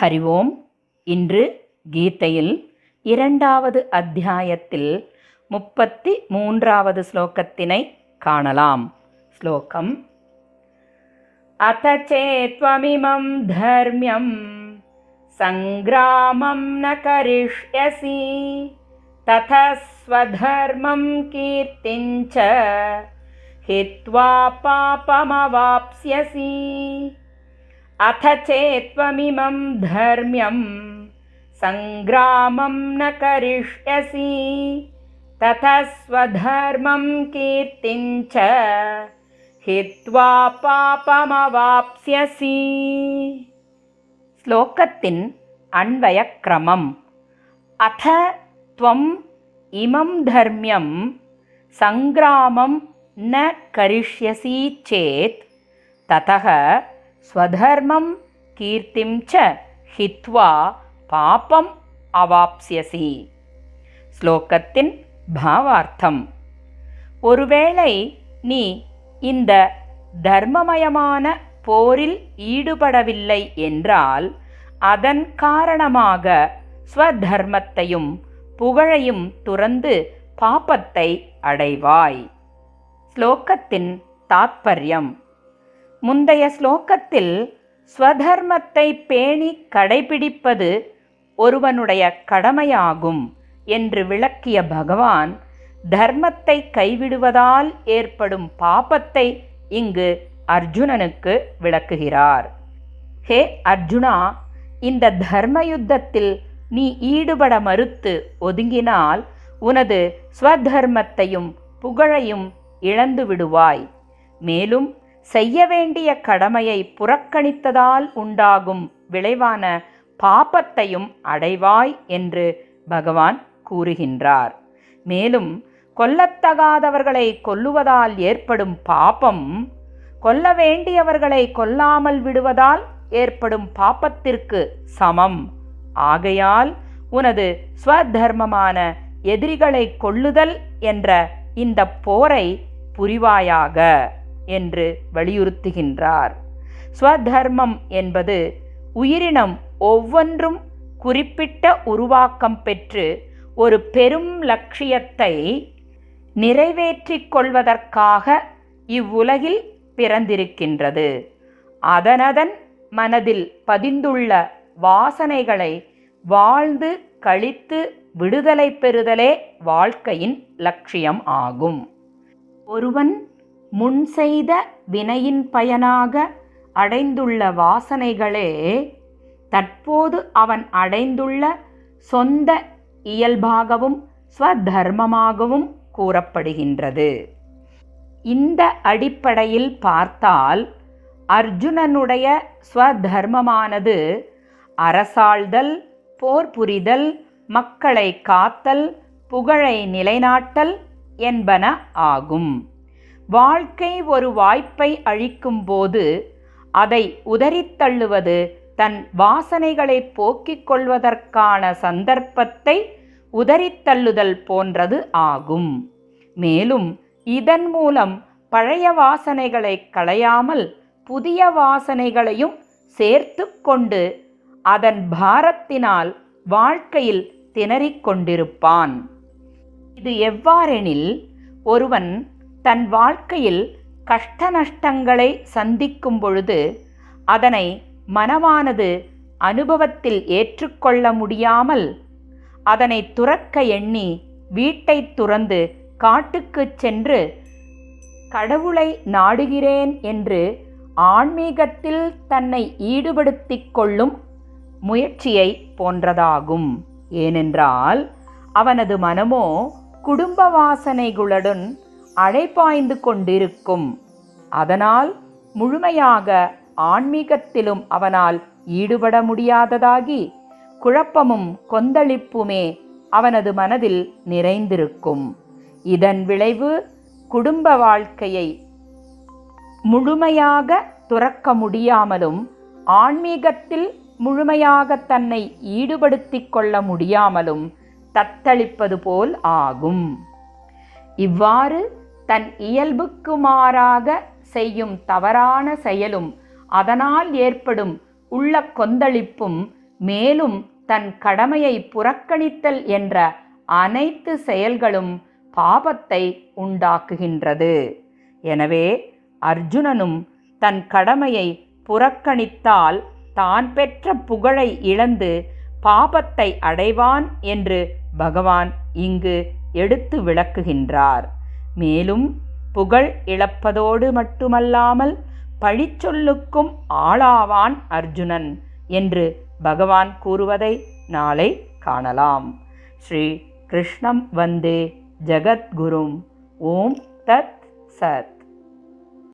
हरि ओम्. इ गीत இரண்டாவது அத்தியாயத்தில் முப்பத்தி மூன்றாவது ஸ்லோகத்தினை காணலாம். ஸ்லோகம் चे त्वमिमं धर्म्यं सङ्ग्रामं न करिष्यसि तथा स्वधर्मं कीर्तिं च अथ चेत्त्वमिमं धर्म्यं सङ्ग्रामं न करिष्यसि ततः स्वधर्मं कीर्तिं च हित्वा பாபமவாப்ஸ்யசி ஸ்லோகத்தின் அன்வயக்கிரமம் அத துவம் இமம் தர்மியம் சங்கிராமம் न करिष्यसि चेत् ततः ஸ்வதர்மம் கீர்த்திம் ச ஹித்வா பாபம் அவாப்சியசி ஸ்லோகத்தின் பாவார்த்தம். ஒருவேளை நீ இந்த தர்மமயமான போரில் ஈடுபடவில்லை என்றால் அதன் காரணமாக ஸ்வதர்மத்தையும் புகழையும் துறந்து பாப்பத்தை அடைவாய். ஸ்லோகத்தின் தாத்பரியம். முந்தைய ஸ்லோகத்தில் ஸ்வதர்மத்தை பேணி கடைபிடிப்பது ஒருவனுடைய கடமையாகும் என்று விளக்கிய பகவான் தர்மத்தை கைவிடுவதால் ஏற்படும் பாபத்தை இங்கு அர்ஜுனனுக்கு விளக்குகிறார். ஹே அர்ஜுனா இந்த தர்ம யுத்தத்தில் நீ ஈடுபட மறுத்து ஒதுங்கினால் உனது ஸ்வதர்மத்தையும் புகழையும் இழந்து விடுவாய் மேலும் செய்ய வேண்டிய கடமையை புறக்கணித்ததால் உண்டாகும் விளைவான பாபத்தையும் அடைவாய் என்று பகவான் கூறுகின்றார். மேலும் கொல்லத்தகாதவர்களை கொல்லுவதால் ஏற்படும் பாபம் கொல்ல வேண்டியவர்களை கொல்லாமல் விடுவதால் ஏற்படும் பாபத்திற்கு சமம். ஆகையால் உனது ஸ்வதர்மமான எதிரிகளை கொள்ளுதல் என்ற இந்த போரை புரிவாயாக. என்று வலியுறுத்துகின்றார். ஸ்வதர்மம் என்பது உயிரினம் ஒவ்வொன்றும் குறிப்பிட்ட உருவாக்கம் பெற்று ஒரு பெரும் லட்சியத்தை நிறைவேற்றிக் கொள்வதற்காக இவ்வுலகில் பிறந்திருக்கின்றது. அதனதன் மனதில் பதிந்துள்ள வாசனைகளை வாழ்ந்து கழித்து விடுதலை பெறுதலே வாழ்க்கையின் லட்சியம் ஆகும். ஒருவன் முன் செய்த வினையின் பயனாக அடைந்துள்ள வாசனைகளே தற்போது அவன் அடைந்துள்ள சொந்த இயல்பாகவும் ஸ்வதர்மமாகவும் கூறப்படுகின்றது. இந்த அடிப்படையில் பார்த்தால் அர்ஜுனனுடைய ஸ்வதர்மமானது அரசாழ்தல் போர் புரிதல் மக்களை காத்தல் புகழை நிலைநாட்டல் என்பன ஆகும். வாழ்க்கை ஒரு வாய்ப்பை அழிக்கும்போது அதை உதறித்தள்ளுவது தன் வாசனைகளை போக்கிக் கொள்வதற்கான சந்தர்ப்பத்தை உதறித்தள்ளுதல் போன்றது ஆகும். மேலும் இதன் மூலம் பழைய வாசனைகளை களையாமல் புதிய வாசனைகளையும் சேர்த்து கொண்டு அதன் பாரத்தினால் வாழ்க்கையில் திணறிக் கொண்டிருப்பான். இது எவ்வாறெனில் ஒருவன் தன் வாழ்க்கையில் கஷ்ட நஷ்டங்களை சந்திக்கும் பொழுது அதனை மனமானது அனுபவத்தில் ஏற்றுக்கொள்ள முடியாமல் அதனை துறக்க எண்ணி வீட்டை துறந்து காட்டுக்குச் சென்று கடவுளை நாடுகிறேன் என்று ஆன்மீகத்தில் தன்னை ஈடுபடுத்திக் கொள்ளும் முயற்சியை போன்றதாகும். ஏனென்றால் அவனது மனமோ குடும்ப வாசனைகளுடன் அழைப்பாய்ந்து கொண்டிருக்கும். அதனால் முழுமையாக ஆன்மீகத்திலும் அவனால் ஈடுபட முடியாததாகி குழப்பமும் கொந்தளிப்புமே அவனது மனதில் நிறைந்திருக்கும். இதன் விளைவு குடும்ப வாழ்க்கையை முழுமையாக துறக்க முடியாமலும் ஆன்மீகத்தில் முழுமையாக தன்னை ஈடுபடுத்திக் கொள்ள முடியாமலும் தத்தளிப்பது போல் ஆகும். இவ்வாறு தன் இயல்புக்கு மாறாக செய்யும் தவறான செயலும் அதனால் ஏற்படும் உள்ள கொந்தளிப்பும் மேலும் தன் கடமையை புறக்கணித்தல் என்ற அனைத்து செயல்களும் பாபத்தை உண்டாக்குகின்றது. எனவே அர்ஜுனனும் தன் கடமையை புறக்கணித்தால் தான் பெற்ற புகழை இழந்து பாபத்தை அடைவான் என்று பகவான் இங்கு எடுத்து விளக்குகின்றார். மேலும் புகழ் இழப்பதோடு மட்டுமல்லாமல் பழிச்சொல்லுக்கும் ஆளாவான் அர்ஜுனன் என்று பகவான் கூறுவதை நாளை காணலாம். ஸ்ரீ கிருஷ்ணம் வந்தே ஜகத்குரும். ஓம் தத் சத்.